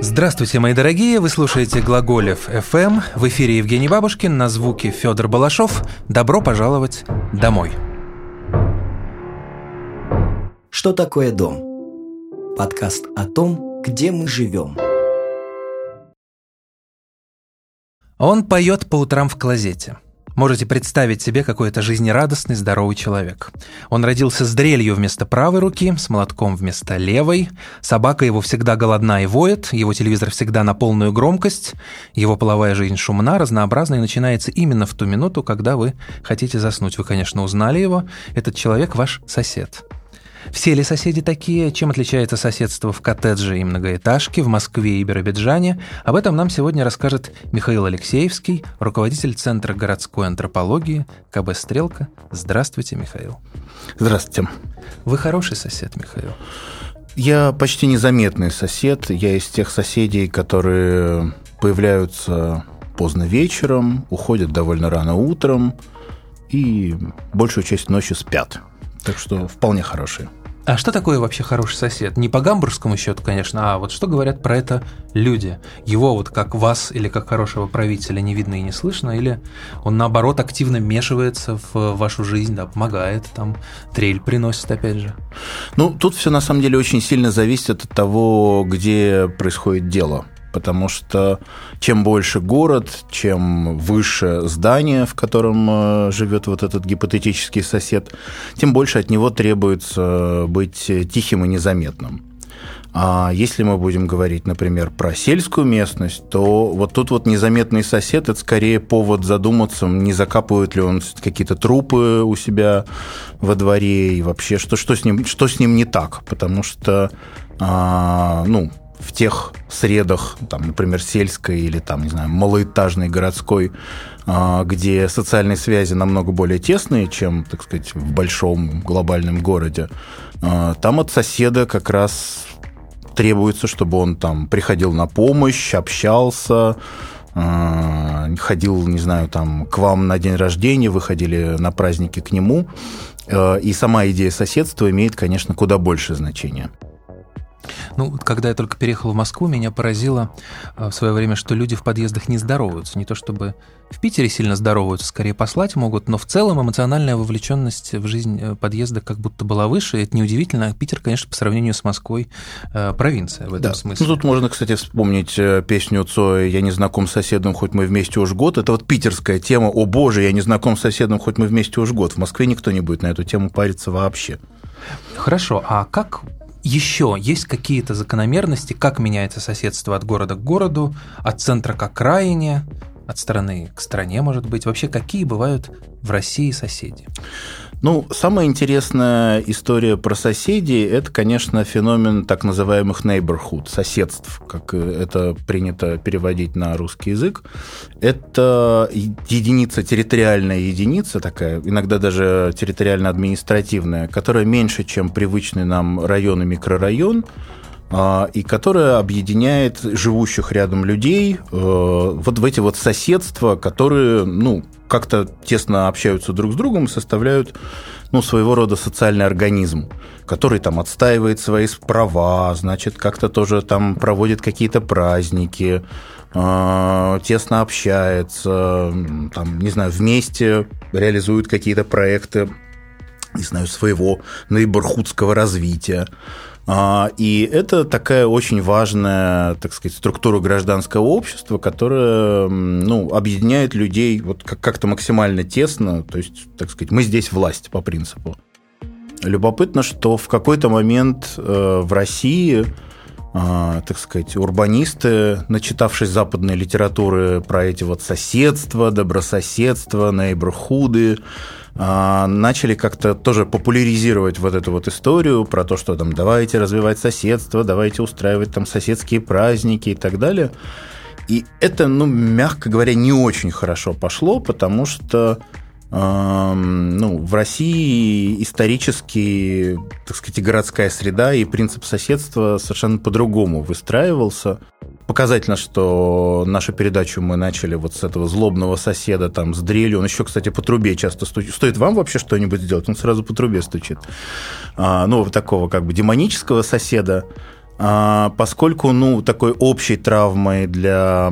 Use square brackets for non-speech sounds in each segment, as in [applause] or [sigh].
Здравствуйте, мои дорогие! Вы слушаете Глаголев FM. В эфире Евгений Бабушкин, на звуке Федор Балашов. Добро пожаловать домой! Что такое дом? Подкаст о том, где мы живем. Он поет по утрам в клозете – Можете представить себе какой-то жизнерадостный, здоровый человек. Он родился с дрелью вместо правой руки, с молотком вместо левой. Собака его всегда голодна и воет, его телевизор всегда на полную громкость, его половая жизнь шумна, разнообразна и начинается именно в ту минуту, когда вы хотите заснуть. Вы, конечно, узнали его. Этот человек ваш сосед. Все ли соседи такие? Чем отличается соседство в коттедже и многоэтажке, в Москве и Биробиджане? Об этом нам сегодня расскажет Михаил Алексеевский, руководитель Центра городской антропологии КБ «Стрелка». Здравствуйте, Михаил. Здравствуйте. Вы хороший сосед, Михаил? Я почти незаметный сосед. Я из тех соседей, которые появляются поздно вечером, уходят довольно рано утром и большую часть ночи спят. Так что вполне хорошие. А что такое вообще хороший сосед? Не по гамбургскому счету, конечно, а вот что говорят про это люди? Его вот как вас или как хорошего правителя не видно и не слышно, или он наоборот активно вмешивается в вашу жизнь, да, помогает, там, трель приносит опять же? Ну, тут все на самом деле очень сильно зависит от того, где происходит дело потому что чем больше город, чем выше здание, в котором э, живет вот этот гипотетический сосед, тем больше от него требуется быть тихим и незаметным. А если мы будем говорить, например, про сельскую местность, то вот тут вот незаметный сосед – это скорее повод задуматься, не закапывает ли он какие-то трупы у себя во дворе и вообще, что, что, с, ним, что с ним не так. Потому что а, ну, в тех средах, там, например, сельской или там, не знаю, малоэтажной, городской, а, где социальные связи намного более тесные, чем, так сказать, в большом глобальном городе, а, там от соседа как раз требуется, чтобы он там приходил на помощь, общался, а, ходил, не знаю, там, к вам на день рождения, выходили на праздники к нему. И сама идея соседства имеет, конечно, куда больше значения. Ну, когда я только переехал в Москву, меня поразило э, в свое время, что люди в подъездах не здороваются. Не то чтобы в Питере сильно здороваются, скорее послать могут, но в целом эмоциональная вовлеченность в жизнь э, подъезда как будто была выше. И это неудивительно. Питер, конечно, по сравнению с Москвой э, провинция в этом да. смысле. Ну, тут можно, кстати, вспомнить песню Цоя «Я не знаком с соседом, хоть мы вместе уж год». Это вот питерская тема «О боже, я не знаком с соседом, хоть мы вместе уж год». В Москве никто не будет на эту тему париться вообще. Хорошо, а как еще есть какие-то закономерности, как меняется соседство от города к городу, от центра к окраине, от страны к стране, может быть? Вообще, какие бывают в России соседи? Ну, самая интересная история про соседей – это, конечно, феномен так называемых neighborhood, соседств, как это принято переводить на русский язык. Это единица, территориальная единица такая, иногда даже территориально-административная, которая меньше, чем привычный нам район и микрорайон, и которая объединяет живущих рядом людей э, вот в эти вот соседства, которые, ну, как-то тесно общаются друг с другом и составляют, ну, своего рода социальный организм, который там отстаивает свои права, значит, как-то тоже там проводит какие-то праздники, э, тесно общается, там, не знаю, вместе реализуют какие-то проекты, не знаю, своего наиборхудского развития. А, и это такая очень важная, так сказать, структура гражданского общества, которая ну, объединяет людей вот как-то максимально тесно. То есть, так сказать, мы здесь власть по принципу. Любопытно, что в какой-то момент э, в России так сказать, урбанисты, начитавшись западной литературы про эти вот соседства, добрососедства, нейбрхуды, а, начали как-то тоже популяризировать вот эту вот историю про то, что там давайте развивать соседство, давайте устраивать там соседские праздники и так далее. И это, ну, мягко говоря, не очень хорошо пошло, потому что ну, в России исторически, так сказать, городская среда и принцип соседства совершенно по-другому выстраивался. Показательно, что нашу передачу мы начали вот с этого злобного соседа там с дрелью. Он еще, кстати, по трубе часто стучит. Стоит вам вообще что-нибудь сделать, он сразу по трубе стучит. А, ну, такого как бы демонического соседа поскольку, ну, такой общей травмой для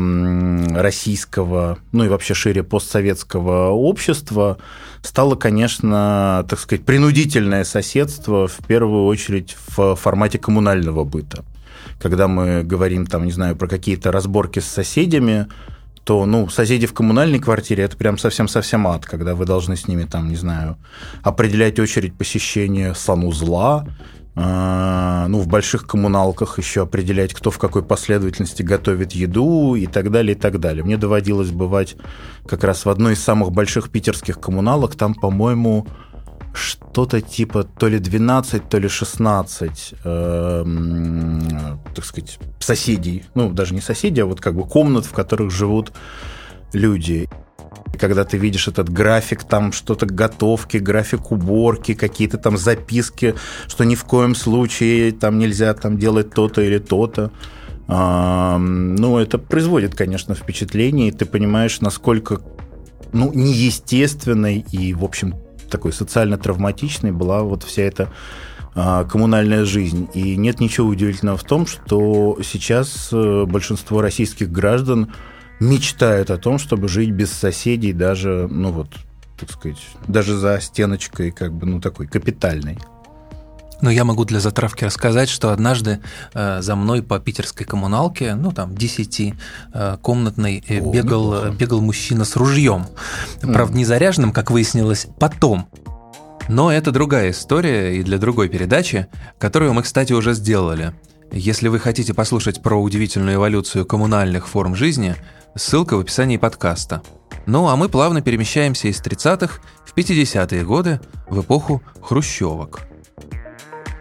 российского, ну и вообще шире постсоветского общества стало, конечно, так сказать, принудительное соседство, в первую очередь в формате коммунального быта. Когда мы говорим, там, не знаю, про какие-то разборки с соседями, то, ну, соседи в коммунальной квартире – это прям совсем-совсем ад, когда вы должны с ними, там, не знаю, определять очередь посещения санузла, а, ну, в больших коммуналках еще определять, кто в какой последовательности готовит еду и так далее, и так далее. Мне доводилось бывать как раз в одной из самых больших питерских коммуналок, там, по-моему, что-то типа то ли 12, то ли 16, э, так сказать, соседей, ну, даже не соседей, а вот как бы комнат, в которых живут люди когда ты видишь этот график, там что-то готовки, график уборки, какие-то там записки, что ни в коем случае там нельзя там делать то-то или то-то. Ну, это производит, конечно, впечатление, и ты понимаешь, насколько ну, неестественной и, в общем, такой социально травматичной была вот вся эта а, коммунальная жизнь. И нет ничего удивительного в том, что сейчас э, большинство российских граждан мечтают о том, чтобы жить без соседей даже, ну вот, так сказать, даже за стеночкой, как бы, ну, такой капитальной. Но я могу для затравки рассказать, что однажды э, за мной по питерской коммуналке, ну там 10 э, комнатной э, бегал, неплохо. бегал мужчина с ружьем. Правда, не заряженным, как выяснилось, потом. Но это другая история и для другой передачи, которую мы, кстати, уже сделали. Если вы хотите послушать про удивительную эволюцию коммунальных форм жизни, ссылка в описании подкаста. Ну а мы плавно перемещаемся из 30-х в 50-е годы в эпоху хрущевок.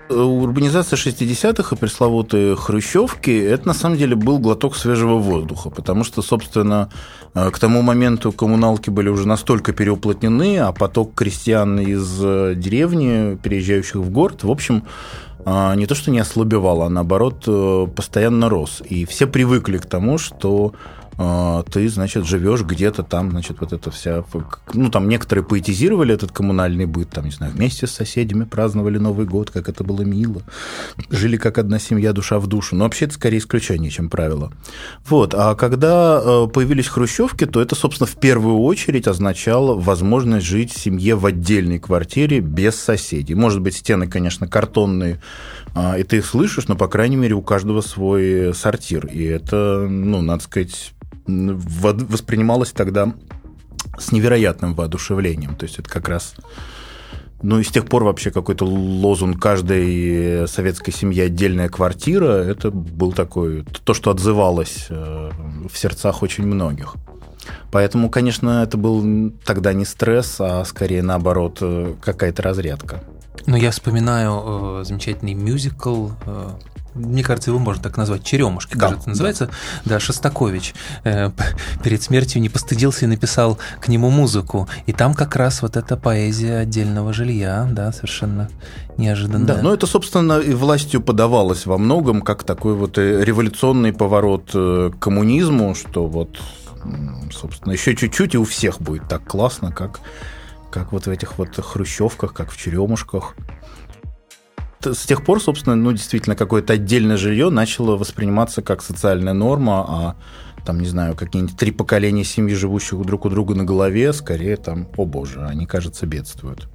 Урбанизация 60-х и пресловутые хрущевки – это на самом деле был глоток свежего воздуха, потому что, собственно, э, к тому моменту коммуналки были уже настолько переуплотнены, а поток крестьян из э, деревни, переезжающих в город, в общем, не то что не ослабевал, а наоборот э, постоянно рос. И все привыкли к тому, что ты, значит, живешь где-то там, значит, вот это вся... Ну, там некоторые поэтизировали этот коммунальный быт, там, не знаю, вместе с соседями праздновали Новый год, как это было мило. Жили как одна семья, душа в душу. Но вообще это скорее исключение, чем правило. Вот. А когда э, появились хрущевки, то это, собственно, в первую очередь означало возможность жить в семье в отдельной квартире без соседей. Может быть, стены, конечно, картонные, а, и ты их слышишь, но, по крайней мере, у каждого свой сортир. И это, ну, надо сказать, воспринималось тогда с невероятным воодушевлением. То есть это как раз ну и с тех пор вообще какой-то лозунг каждой советской семьи отдельная квартира, это был такой, то, что отзывалось э, в сердцах очень многих. Поэтому, конечно, это был тогда не стресс, а скорее наоборот э, какая-то разрядка. Ну, я вспоминаю э, замечательный мюзикл э, мне кажется, его можно так назвать, «Черемушки», да, кажется, называется. Да, да Шостакович э, перед смертью не постыдился и написал к нему музыку. И там как раз вот эта поэзия отдельного жилья, да, совершенно неожиданно. Да, но это, собственно, и властью подавалось во многом, как такой вот э, революционный поворот э, к коммунизму, что вот, собственно, еще чуть-чуть, и у всех будет так классно, как, как вот в этих вот хрущевках, как в черемушках с тех пор, собственно, ну, действительно, какое-то отдельное жилье начало восприниматься как социальная норма, а там, не знаю, какие-нибудь три поколения семьи, живущих друг у друга на голове, скорее там, о боже, они, кажется, бедствуют.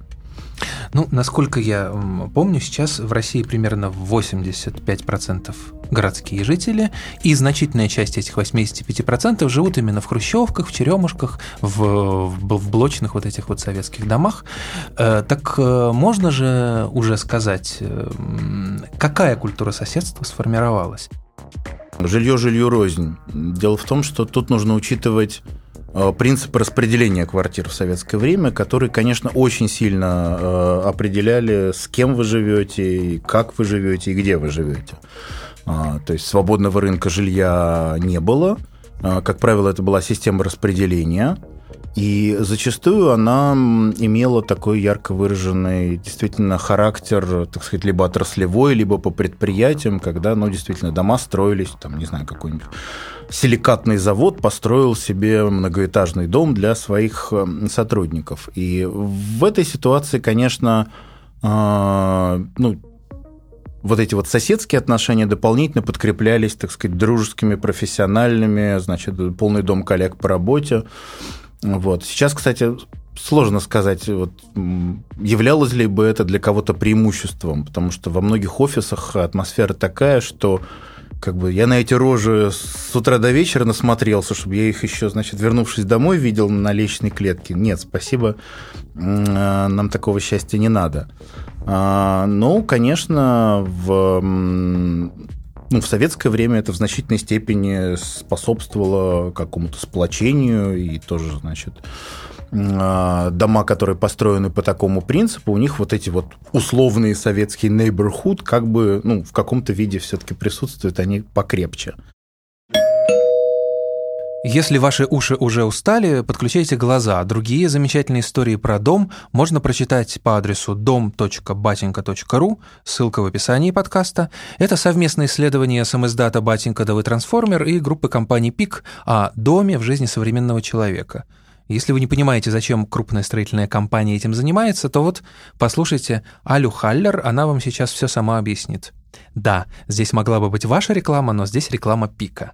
Ну, насколько я помню, сейчас в России примерно 85% городские жители, и значительная часть этих 85% живут именно в хрущевках, в черемушках, в, в блочных вот этих вот советских домах. Э, так э, можно же уже сказать, э, какая культура соседства сформировалась? Жилье жилье рознь. Дело в том, что тут нужно учитывать принципы распределения квартир в советское время, которые, конечно, очень сильно э, определяли, с кем вы живете, как вы живете и где вы живете. А, то есть свободного рынка жилья не было. А, как правило, это была система распределения. И зачастую она имела такой ярко выраженный действительно характер, так сказать, либо отраслевой, либо по предприятиям, когда, ну, действительно, дома строились, там, не знаю, какой-нибудь силикатный завод построил себе многоэтажный дом для своих э, сотрудников. И в этой ситуации, конечно, а, ну, вот эти вот соседские отношения дополнительно подкреплялись, так сказать, дружескими, профессиональными, значит, полный дом коллег по работе. Вот. Сейчас, кстати, сложно сказать, вот, являлось ли бы это для кого-то преимуществом, потому что во многих офисах атмосфера такая, что как бы я на эти рожи с утра до вечера насмотрелся, чтобы я их еще, значит, вернувшись домой, видел на личной клетке. Нет, спасибо, нам такого счастья не надо. А, ну, конечно, в ну, в советское время это в значительной степени способствовало какому-то сплочению и тоже, значит, дома, которые построены по такому принципу, у них вот эти вот условные советские neighborhood как бы ну, в каком-то виде все-таки присутствуют, они покрепче. Если ваши уши уже устали, подключайте глаза. Другие замечательные истории про дом можно прочитать по адресу dom.batinka.ru, ссылка в описании подкаста. Это совместное исследование самоиздата «Батенька ДВ Трансформер» и группы компаний «ПИК» о доме в жизни современного человека – если вы не понимаете, зачем крупная строительная компания этим занимается, то вот послушайте Алю Халлер, она вам сейчас все сама объяснит. Да, здесь могла бы быть ваша реклама, но здесь реклама Пика.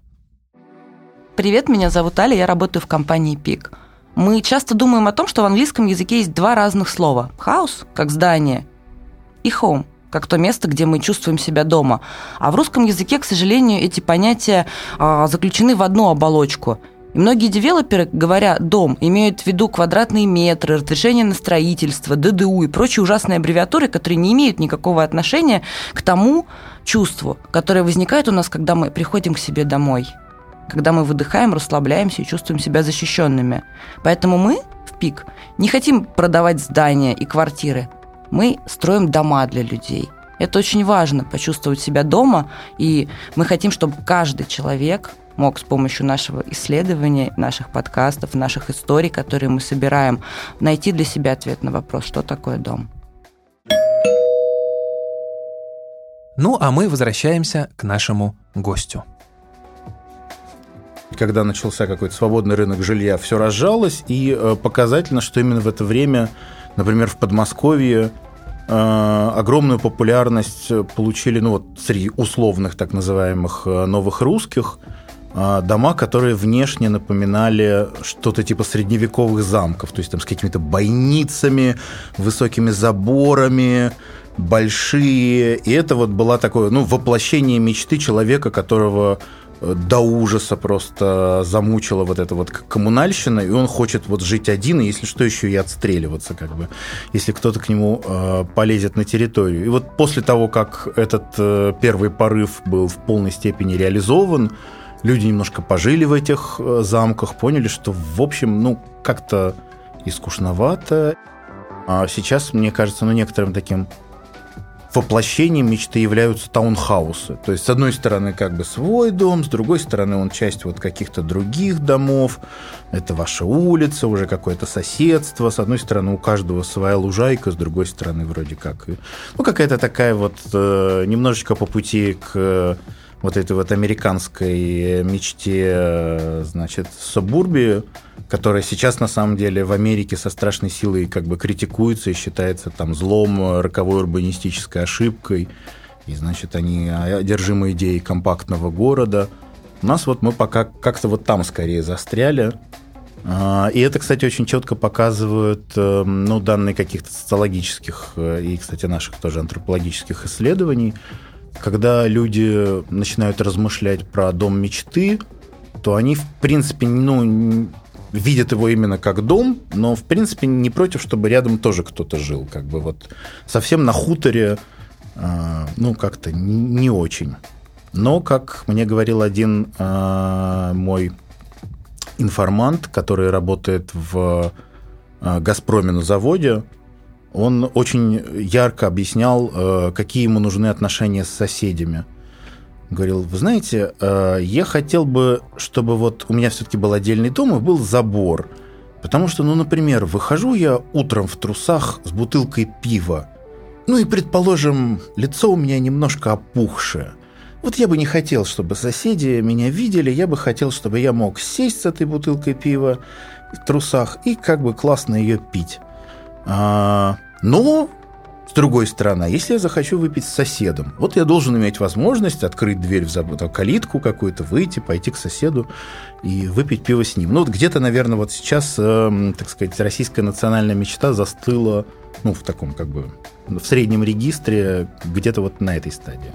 Привет, меня зовут Аля, я работаю в компании Пик. Мы часто думаем о том, что в английском языке есть два разных слова. House, как здание, и home, как то место, где мы чувствуем себя дома. А в русском языке, к сожалению, эти понятия а, заключены в одну оболочку – и многие девелоперы, говоря «дом», имеют в виду квадратные метры, разрешение на строительство, ДДУ и прочие ужасные аббревиатуры, которые не имеют никакого отношения к тому чувству, которое возникает у нас, когда мы приходим к себе домой, когда мы выдыхаем, расслабляемся и чувствуем себя защищенными. Поэтому мы в ПИК не хотим продавать здания и квартиры, мы строим дома для людей – это очень важно, почувствовать себя дома, и мы хотим, чтобы каждый человек мог с помощью нашего исследования, наших подкастов, наших историй, которые мы собираем, найти для себя ответ на вопрос, что такое дом. Ну, а мы возвращаемся к нашему гостю. Когда начался какой-то свободный рынок жилья, все разжалось, и э, показательно, что именно в это время, например, в Подмосковье э, огромную популярность получили, ну вот среди условных так называемых э, новых русских – дома, которые внешне напоминали что-то типа средневековых замков, то есть там с какими-то бойницами, высокими заборами, большие. И это вот было такое, ну, воплощение мечты человека, которого э, до ужаса просто замучила вот эта вот коммунальщина, и он хочет вот жить один, и если что, еще и отстреливаться, как бы, если кто-то к нему э, полезет на территорию. И вот после того, как этот э, первый порыв был в полной степени реализован, люди немножко пожили в этих э, замках, поняли, что, в общем, ну, как-то и скучновато. А сейчас, мне кажется, ну, некоторым таким воплощением мечты являются таунхаусы. То есть, с одной стороны, как бы свой дом, с другой стороны, он часть вот каких-то других домов. Это ваша улица, уже какое-то соседство. С одной стороны, у каждого своя лужайка, с другой стороны, вроде как... Ну, какая-то такая вот э, немножечко по пути к вот этой вот американской мечте, значит, сабурби, которая сейчас на самом деле в Америке со страшной силой как бы критикуется и считается там злом, роковой урбанистической ошибкой. И, значит, они одержимы идеей компактного города. У нас вот мы пока как-то вот там скорее застряли. А, и это, кстати, очень четко показывают э, ну, данные каких-то социологических э, и, кстати, наших тоже антропологических исследований – когда люди начинают размышлять про дом мечты, то они, в принципе, ну, видят его именно как дом, но, в принципе, не против, чтобы рядом тоже кто-то жил. Как бы вот совсем на хуторе, э, ну, как-то не очень. Но, как мне говорил один э, мой информант, который работает в э, «Газпроме» на заводе, он очень ярко объяснял, э, какие ему нужны отношения с соседями. Говорил, вы знаете, э, я хотел бы, чтобы вот у меня все-таки был отдельный дом и был забор. Потому что, ну, например, выхожу я утром в трусах с бутылкой пива, ну и, предположим, лицо у меня немножко опухшее. Вот я бы не хотел, чтобы соседи меня видели, я бы хотел, чтобы я мог сесть с этой бутылкой пива в трусах и как бы классно ее пить. А, но С другой стороны, если я захочу выпить с соседом, вот я должен иметь возможность открыть дверь в забытую калитку какую-то, выйти, пойти к соседу и выпить пиво с ним. Ну вот где-то, наверное, вот сейчас, э, так сказать, российская национальная мечта застыла, ну, в таком как бы в среднем регистре где-то вот на этой стадии.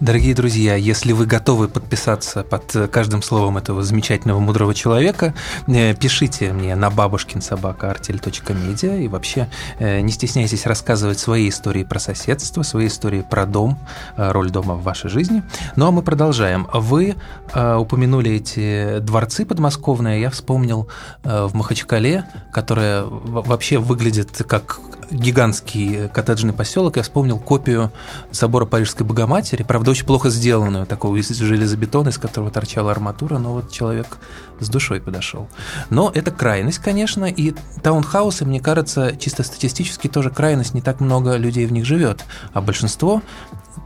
Дорогие друзья, если вы готовы подписаться под каждым словом этого замечательного мудрого человека, э, пишите мне на бабушкинсобака.артель.медиа и вообще э, не стесняйтесь рассказывать свои истории про соседство, свои истории про дом, э, роль дома в вашей жизни. Ну а мы продолжаем. Вы упомянули эти дворцы подмосковные, я вспомнил в Махачкале, которая вообще выглядит как гигантский коттеджный поселок, я вспомнил копию собора Парижской Богоматери, правда, очень плохо сделанную, такого из железобетона, из которого торчала арматура, но вот человек с душой подошел. Но это крайность, конечно, и таунхаусы, мне кажется, чисто статистически тоже крайность, не так много людей в них живет, а большинство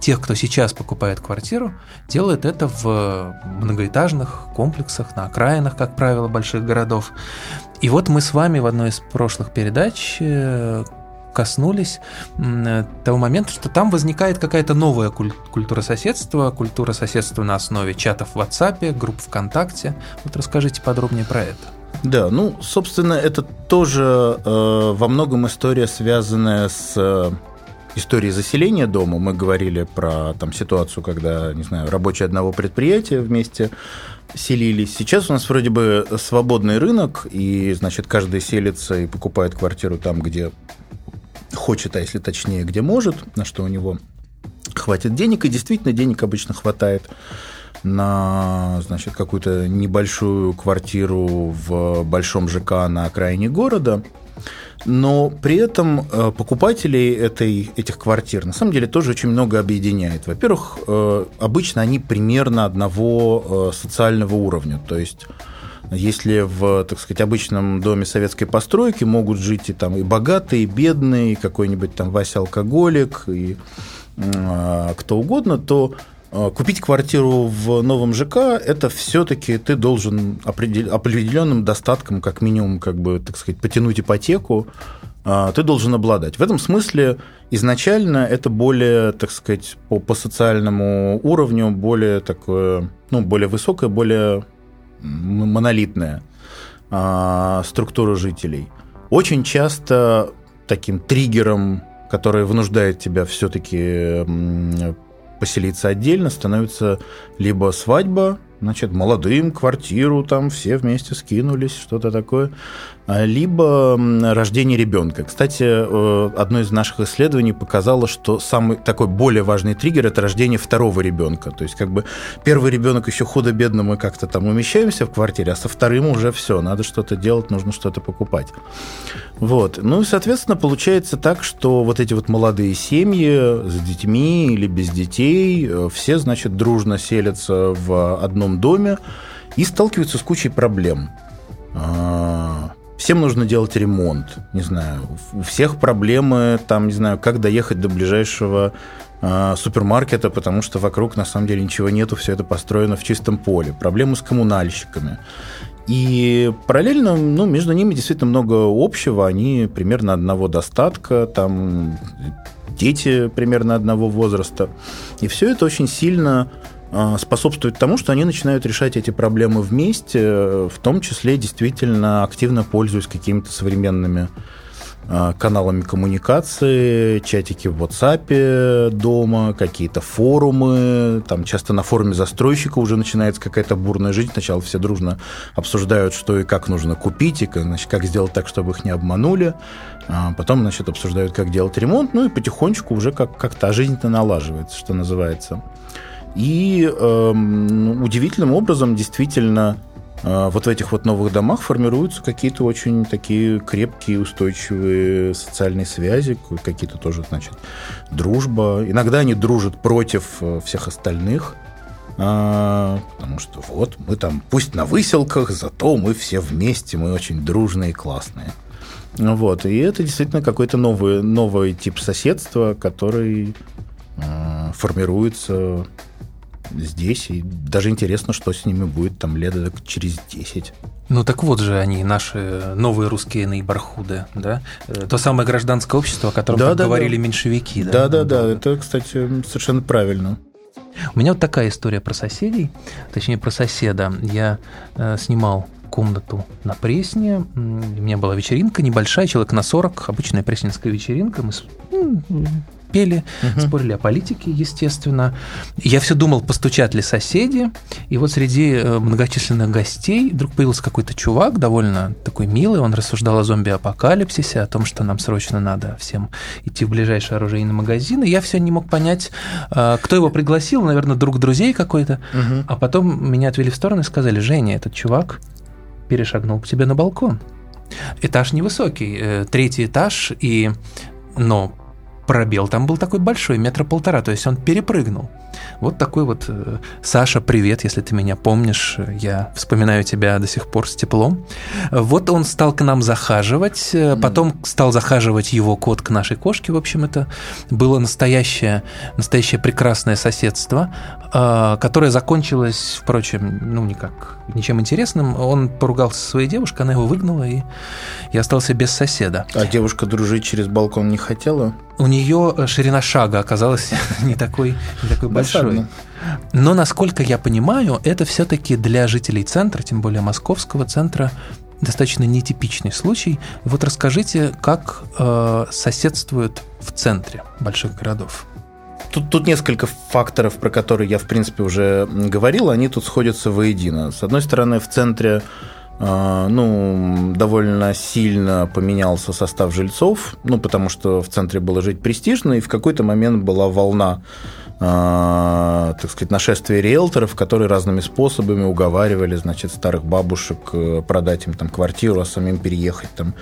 тех, кто сейчас покупает квартиру, делает это в многоэтажных комплексах, на окраинах, как правило, больших городов. И вот мы с вами в одной из прошлых передач э, коснулись того момента, что там возникает какая-то новая культура соседства, культура соседства на основе чатов в WhatsApp, групп ВКонтакте. Вот расскажите подробнее про это. Да, ну, собственно, это тоже э, во многом история, связанная с э, историей заселения дома. Мы говорили про там ситуацию, когда, не знаю, рабочие одного предприятия вместе селились. Сейчас у нас вроде бы свободный рынок, и, значит, каждый селится и покупает квартиру там, где хочет, а если точнее, где может, на что у него хватит денег, и действительно денег обычно хватает на значит, какую-то небольшую квартиру в большом ЖК на окраине города. Но при этом э, покупателей этой, этих квартир на самом деле тоже очень много объединяет. Во-первых, э, обычно они примерно одного э, социального уровня. То есть если в, так сказать, обычном доме советской постройки могут жить и там и богатые, и бедные, и какой-нибудь там Вася алкоголик, и э, кто угодно, то э, купить квартиру в новом ЖК это все-таки ты должен определенным достатком, как минимум, как бы, так сказать, потянуть ипотеку, э, ты должен обладать. В этом смысле изначально это более, так сказать, по, по социальному уровню более такое, ну, более высокое, более монолитная а, структура жителей. Очень часто таким триггером, который вынуждает тебя все-таки поселиться отдельно, становится либо свадьба, значит, молодым квартиру, там все вместе скинулись, что-то такое, либо рождение ребенка. Кстати, э, одно из наших исследований показало, что самый такой более важный триггер – это рождение второго ребенка. То есть, как бы первый ребенок еще худо-бедно мы как-то там умещаемся в квартире, а со вторым уже все, надо что-то делать, нужно что-то покупать. Вот. Ну и, соответственно, получается так, что вот эти вот молодые семьи с детьми или без детей, э, все, значит, дружно селятся в одном доме и сталкиваются с кучей проблем а, всем нужно делать ремонт, не знаю, у всех проблемы, там, не знаю, как доехать до ближайшего э, супермаркета, потому что вокруг на самом деле ничего нету, все это построено в чистом поле, проблемы с коммунальщиками. И параллельно, ну, между ними действительно много общего, они примерно одного достатка, там дети примерно одного возраста. И все это очень сильно а, способствует тому, что они начинают решать эти проблемы вместе, в том числе действительно активно пользуясь какими-то современными а, каналами коммуникации, чатики в WhatsApp дома, какие-то форумы. Там часто на форуме застройщика уже начинается какая-то бурная жизнь. Сначала все дружно обсуждают, что и как нужно купить, и значит, как сделать так, чтобы их не обманули. А потом, значит, обсуждают, как делать ремонт. Ну и потихонечку уже как- как-то а жизнь-то налаживается, что называется. И э, удивительным образом действительно э, вот в этих вот новых домах формируются какие-то очень такие крепкие, устойчивые социальные связи, какие-то тоже, значит, дружба. Иногда они дружат против э, всех остальных, а, потому что вот мы там, пусть на выселках, зато мы все вместе, мы очень дружные и классные. Вот, и это действительно какой-то новый, новый тип соседства, который э, формируется здесь, и даже интересно, что с ними будет там лет через 10. Ну так вот же они, наши новые русские нейборхуды, да? Э, то самое гражданское общество, о котором да, да, говорили да. меньшевики. Да, да, да, да, это, кстати, совершенно правильно. У меня вот такая история про соседей, точнее про соседа. Я э, снимал комнату на Пресне. У меня была вечеринка небольшая, человек на 40, обычная пресненская вечеринка. Мы пели, угу. спорили о политике, естественно. Я все думал, постучат ли соседи. И вот среди э, многочисленных гостей вдруг появился какой-то чувак, довольно такой милый. Он рассуждал о зомби-апокалипсисе, о том, что нам срочно надо всем идти в ближайший оружейный магазин. И я все не мог понять, э, кто его пригласил. Наверное, друг друзей какой-то. Угу. А потом меня отвели в сторону и сказали, Женя, этот чувак перешагнул к тебе на балкон. Этаж невысокий, э, третий этаж, и но пробел там был такой большой, метра полтора, то есть он перепрыгнул. Вот такой вот э, Саша, привет, если ты меня помнишь, я вспоминаю тебя до сих пор с теплом. Вот он стал к нам захаживать, э, потом стал захаживать его кот к нашей кошке. В общем, это было настоящее, настоящее прекрасное соседство, э, которое закончилось, впрочем, ну никак, ничем интересным. Он поругался со своей девушкой, она его выгнала, и я остался без соседа. А девушка дружить через балкон не хотела? У нее ширина шага оказалась [laughs] не такой, не такой большой. Но, насколько я понимаю, это все-таки для жителей центра, тем более московского центра, достаточно нетипичный случай. Вот расскажите, как э, соседствуют в центре больших городов. Тут, тут несколько факторов, про которые я, в принципе, уже говорил, они тут сходятся воедино. С одной стороны, в центре э, ну, довольно сильно поменялся состав жильцов, ну, потому что в центре было жить престижно, и в какой-то момент была волна а, так сказать, нашествие риэлторов, которые разными способами уговаривали, значит, старых бабушек э, продать им там квартиру, а самим переехать там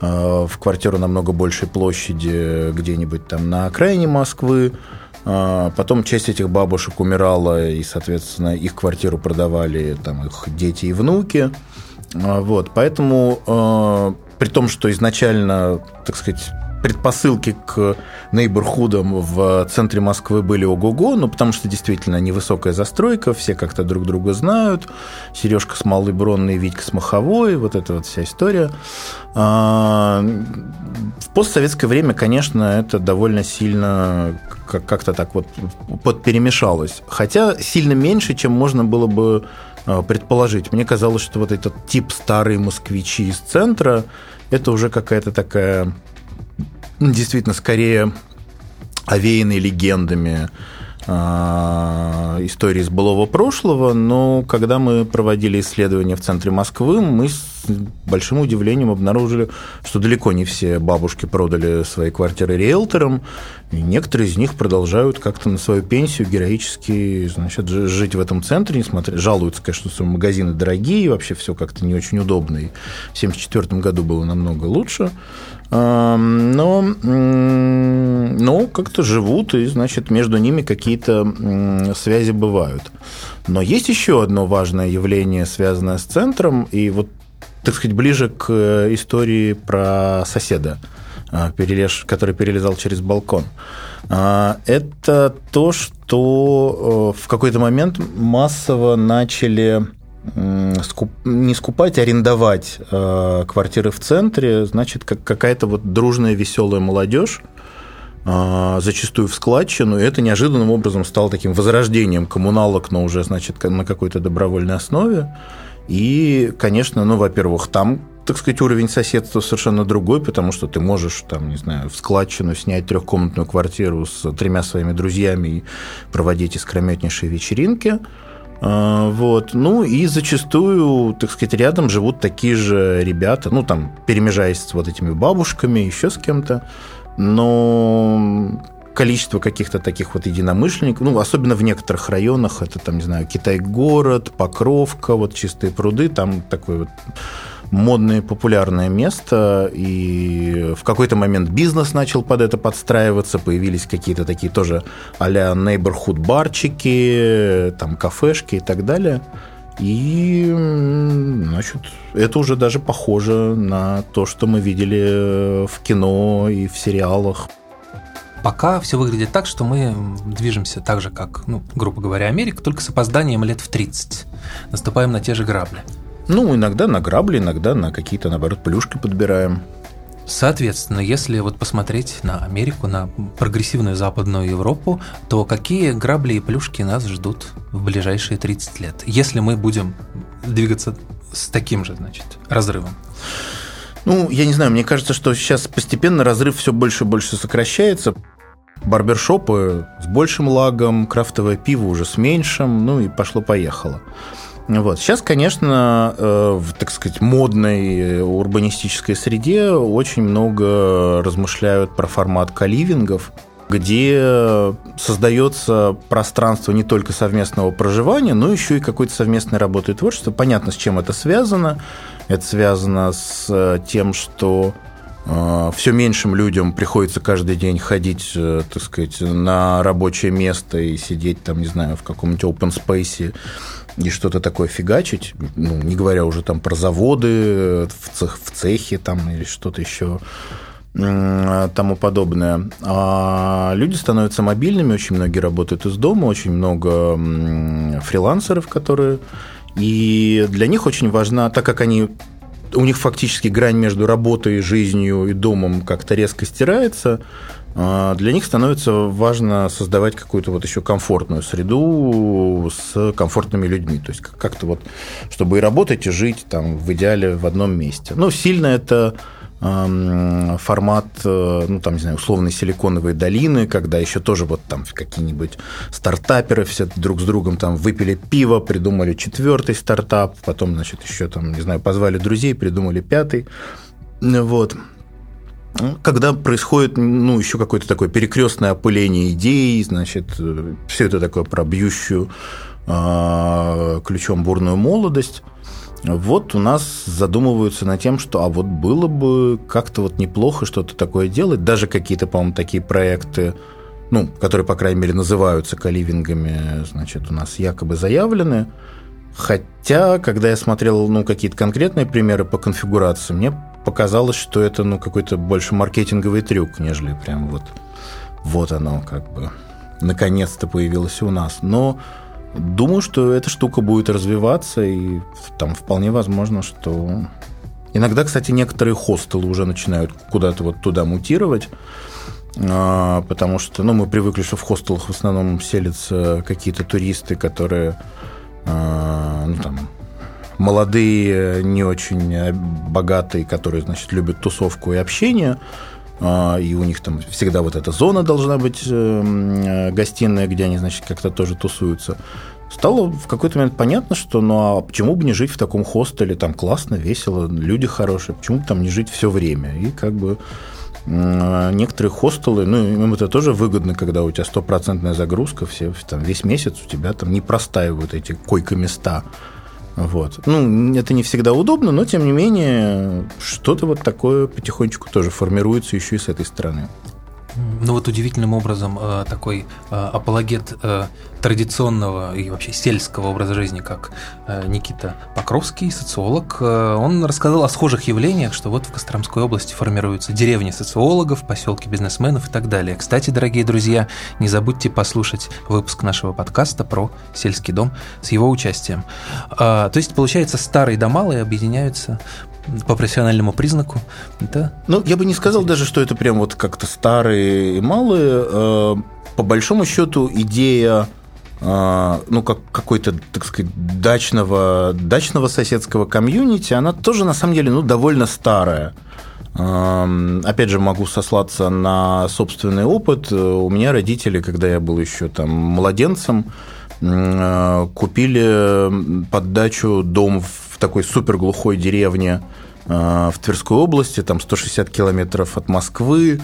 э, в квартиру намного большей площади где-нибудь там на окраине Москвы. А, потом часть этих бабушек умирала, и, соответственно, их квартиру продавали там их дети и внуки. А, вот, поэтому э, при том, что изначально, так сказать, предпосылки к нейборхудам в центре Москвы были ого-го, ну, потому что действительно невысокая застройка, все как-то друг друга знают, Сережка с Малой Бронной, Витька с Маховой, вот эта вот вся история. А, в постсоветское время, конечно, это довольно сильно как-то так вот подперемешалось, хотя сильно меньше, чем можно было бы предположить. Мне казалось, что вот этот тип старые москвичи из центра, это уже какая-то такая действительно скорее овеянный легендами истории из былого прошлого, но когда мы проводили исследования в центре Москвы, мы с большим удивлением обнаружили, что далеко не все бабушки продали свои квартиры риэлторам, и некоторые из них продолжают как-то на свою пенсию героически значит, жить в этом центре, несмотря жалуются, конечно, что магазины дорогие, вообще все как-то не очень удобно, и в 1974 году было намного лучше, но, но как-то живут, и, значит, между ними какие-то связи бывают. Но есть еще одно важное явление, связанное с центром, и вот, так сказать, ближе к э, истории про соседа, а, который перелезал через балкон. А, это то, что э, в какой-то момент массово начали скуп, не скупать, а арендовать э, квартиры в центре, значит, как какая-то вот дружная веселая молодежь, э, зачастую в складчину, и это неожиданным образом стало таким возрождением коммуналок, но уже, значит, на какой-то добровольной основе. И, конечно, ну, во-первых, там так сказать, уровень соседства совершенно другой, потому что ты можешь, там, не знаю, в складчину снять трехкомнатную квартиру с тремя своими друзьями и проводить искрометнейшие вечеринки. А, вот. Ну и зачастую, так сказать, рядом живут такие же ребята, ну там перемежаясь с вот этими бабушками, еще с кем-то. Но количество каких-то таких вот единомышленников, ну, особенно в некоторых районах, это там, не знаю, Китай-город, Покровка, вот Чистые пруды, там такой вот модное, популярное место, и в какой-то момент бизнес начал под это подстраиваться, появились какие-то такие тоже а-ля neighborhood барчики, там кафешки и так далее. И, значит, это уже даже похоже на то, что мы видели в кино и в сериалах. Пока все выглядит так, что мы движемся так же, как, ну, грубо говоря, Америка, только с опозданием лет в 30. Наступаем на те же грабли. Ну, иногда на грабли, иногда на какие-то, наоборот, плюшки подбираем. Соответственно, если вот посмотреть на Америку, на прогрессивную Западную Европу, то какие грабли и плюшки нас ждут в ближайшие 30 лет, если мы будем двигаться с таким же, значит, разрывом? Ну, я не знаю, мне кажется, что сейчас постепенно разрыв все больше и больше сокращается. Барбершопы с большим лагом, крафтовое пиво уже с меньшим, ну и пошло-поехало. Вот. Сейчас, конечно, э, в, так сказать, модной урбанистической среде очень много размышляют про формат каливингов, где создается пространство не только совместного проживания, но еще и какой-то совместной работы и творчества. Понятно, с чем это связано. Это связано с э, тем, что э, все меньшим людям приходится каждый день ходить, так сказать, на рабочее место и сидеть там, не знаю, в каком-нибудь open space и что-то такое фигачить, ну, не говоря уже там про заводы в, цех, в цехе там или что-то еще тому подобное. А люди становятся мобильными, очень многие работают из дома, очень много фрилансеров, которые... И для них очень важна, так как они у них фактически грань между работой, жизнью и домом как-то резко стирается, а, для них становится важно создавать какую-то вот еще комфортную среду с комфортными людьми. То есть как-то вот, чтобы и работать, и жить там в идеале в одном месте. Ну, сильно это формат, э, ну, там, не знаю, условной силиконовой долины, когда еще тоже вот там какие-нибудь стартаперы все друг с другом там выпили пиво, придумали четвертый стартап, потом, значит, еще там, не знаю, позвали друзей, придумали пятый. Вот когда происходит, ну, еще какое-то такое перекрестное опыление идей, значит, э, все это такое про бьющую э, ключом бурную молодость, вот у нас задумываются над тем, что а вот было бы как-то вот неплохо что-то такое делать, даже какие-то, по-моему, такие проекты, ну, которые, по крайней мере, называются каливингами, значит, у нас якобы заявлены, Хотя, когда я смотрел ну, какие-то конкретные примеры по конфигурации, мне показалось, что это ну, какой-то больше маркетинговый трюк, нежели прям вот, вот оно как бы наконец-то появилось у нас. Но думаю, что эта штука будет развиваться, и там вполне возможно, что... Иногда, кстати, некоторые хостелы уже начинают куда-то вот туда мутировать, а, потому что ну, мы привыкли, что в хостелах в основном селятся какие-то туристы, которые а, ну, там, молодые, не очень э, богатые, которые, значит, любят тусовку и общение, а, и у них там всегда вот эта зона должна быть э, э, гостиная, где они, значит, как-то тоже тусуются. Стало в какой-то момент понятно, что ну а почему бы не жить в таком хостеле, там классно, весело, люди хорошие, почему бы там не жить все время? И как бы некоторые хостелы, ну, им это тоже выгодно, когда у тебя стопроцентная загрузка, все, там, весь месяц у тебя там не простаивают эти койко-места. Вот. Ну, это не всегда удобно, но тем не менее что-то вот такое потихонечку тоже формируется еще и с этой стороны. Ну вот удивительным образом э, такой э, апологет э, традиционного и вообще сельского образа жизни, как Никита Покровский, социолог, он рассказал о схожих явлениях, что вот в Костромской области формируются деревни социологов, поселки бизнесменов и так далее. Кстати, дорогие друзья, не забудьте послушать выпуск нашего подкаста про сельский дом с его участием. То есть, получается, старые да малые объединяются по профессиональному признаку, да? Ну, я бы не сказал даже, что это прям вот как-то старые и малые. Э, по большому счету идея э, ну, как какой-то, так сказать, дачного, дачного соседского комьюнити, она тоже, на самом деле, ну, довольно старая. Эм, опять же, могу сослаться на собственный опыт. У меня родители, когда я был еще там младенцем, э, купили под дачу дом в в такой супер глухой деревне э, в Тверской области, там 160 километров от Москвы,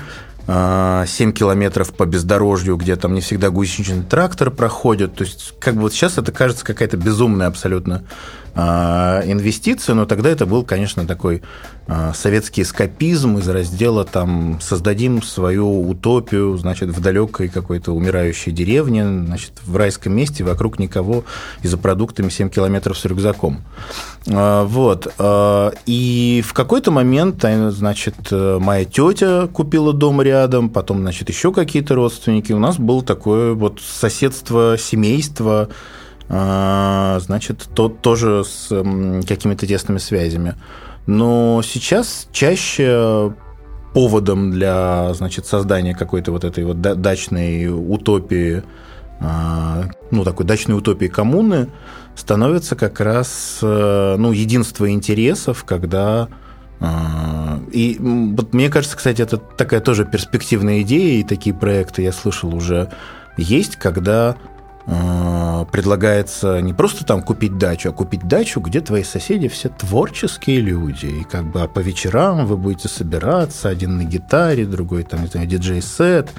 7 э, километров по бездорожью, где там не всегда гусеничный трактор проходит. То есть, как бы вот сейчас это кажется какая-то безумная абсолютно инвестиции, но тогда это был, конечно, такой а, советский эскапизм из раздела там «создадим свою утопию, значит, в далекой какой-то умирающей деревне, значит, в райском месте, вокруг никого, и за продуктами 7 километров с рюкзаком». А, вот. И в какой-то момент, значит, моя тетя купила дом рядом, потом, значит, еще какие-то родственники. У нас было такое вот соседство, семейство, а, значит, то, тоже с какими-то тесными связями. Но сейчас чаще поводом для значит, создания какой-то вот этой вот дачной утопии, а, ну, такой дачной утопии коммуны становится как раз э, ну, единство интересов, когда а, и вот мне кажется, кстати, это такая тоже перспективная идея, и такие проекты я слышал уже есть, когда а, предлагается не просто там купить дачу, а купить дачу, где твои соседи все творческие люди. И как бы а по вечерам вы будете собираться, один на гитаре, другой там, не знаю, диджей-сет,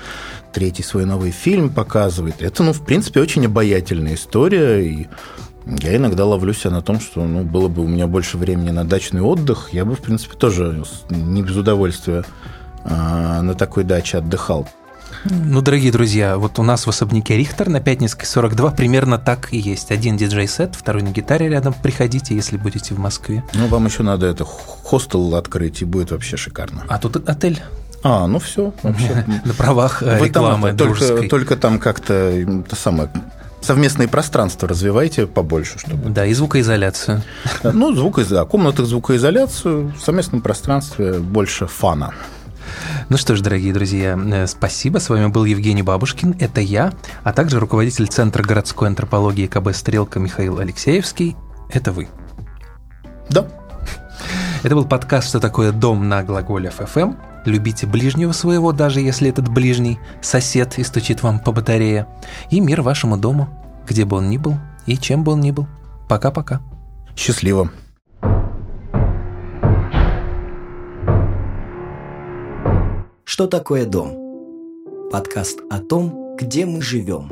третий свой новый фильм показывает. Это, ну, в принципе, очень обаятельная история, и я иногда ловлю себя на том, что ну, было бы у меня больше времени на дачный отдых, я бы, в принципе, тоже не без удовольствия а, на такой даче отдыхал. Ну, дорогие друзья, вот у нас в особняке Рихтер на Пятницкой 42 примерно так и есть. Один диджей-сет, второй на гитаре рядом. Приходите, если будете в Москве. Ну, вам еще надо это хостел открыть, и будет вообще шикарно. А тут отель. А, ну все, вообще. [laughs] На правах рекламы только, только там как-то это самое совместные пространства развивайте побольше, чтобы. Да, и звукоизоляцию. Ну, звукоизоляцию, комнатах звукоизоляцию, в совместном пространстве больше фана. Ну что ж, дорогие друзья, э, спасибо. С вами был Евгений Бабушкин, это я, а также руководитель Центра городской антропологии КБ «Стрелка» Михаил Алексеевский. Это вы. Да. Это был подкаст «Что такое дом» на глаголе ФМ. Любите ближнего своего, даже если этот ближний сосед и стучит вам по батарее. И мир вашему дому, где бы он ни был и чем бы он ни был. Пока-пока. Счастливо. Что такое дом? Подкаст о том, где мы живем.